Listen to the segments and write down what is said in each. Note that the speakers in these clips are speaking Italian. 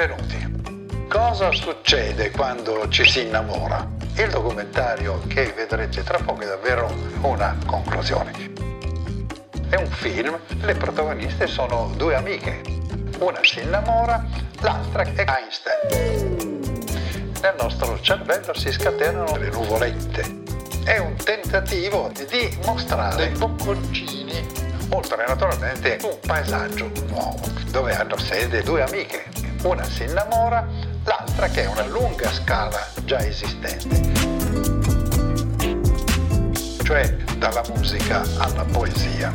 Benvenuti. Cosa succede quando ci si innamora? Il documentario che vedrete tra poco è davvero una conclusione. È un film, le protagoniste sono due amiche. Una si innamora, l'altra è Einstein. Nel nostro cervello si scatenano le nuvolette. È un tentativo di mostrare bocconcini, oltre naturalmente un paesaggio nuovo, dove hanno sede due amiche. Una si innamora, l'altra che è una lunga scala già esistente. Cioè dalla musica alla poesia,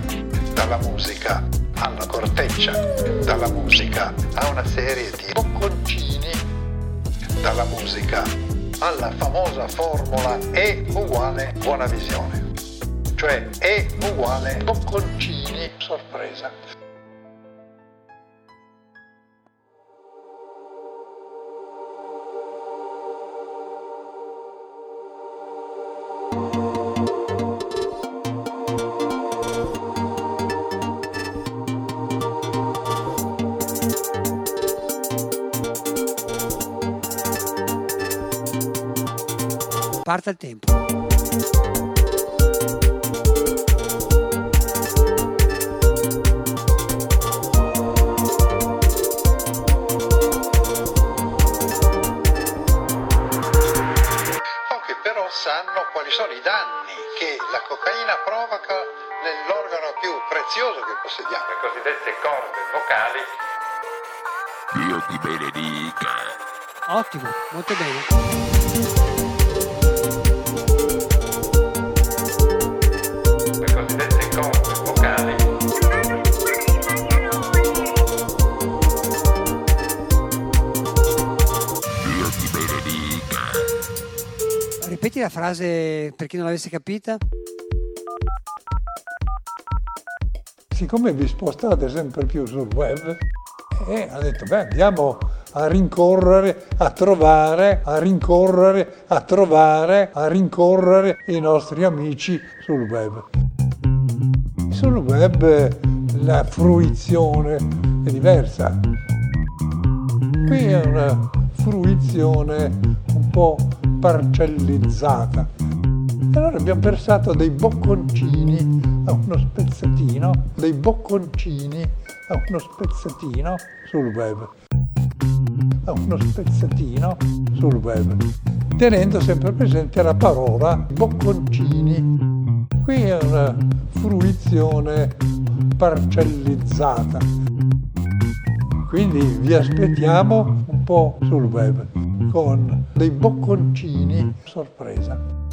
dalla musica alla corteccia, dalla musica a una serie di bocconcini, dalla musica alla famosa formula E uguale buona visione, cioè E uguale bocconcini sorpresa. Parte il tempo. Pochi però sanno quali sono i danni che la cocaina provoca nell'organo più prezioso che possediamo, le cosiddette corde vocali. Dio ti benedica. Ottimo, molto bene. Ripeti la frase per chi non l'avesse capita. siccome vi spostate sempre più sul web, e ha detto, beh, andiamo a rincorrere, a trovare, a rincorrere, a trovare, a rincorrere i nostri amici sul web. Sul web la fruizione è diversa. Qui è una fruizione un po' parcellizzata. E allora abbiamo pensato dei bocconcini a uno spezzettino, dei bocconcini a uno spezzettino sul web. A uno spezzettino sul web. Tenendo sempre presente la parola bocconcini. Qui è una fruizione parcellizzata. Quindi vi aspettiamo un po' sul web con dei bocconcini sorpresa.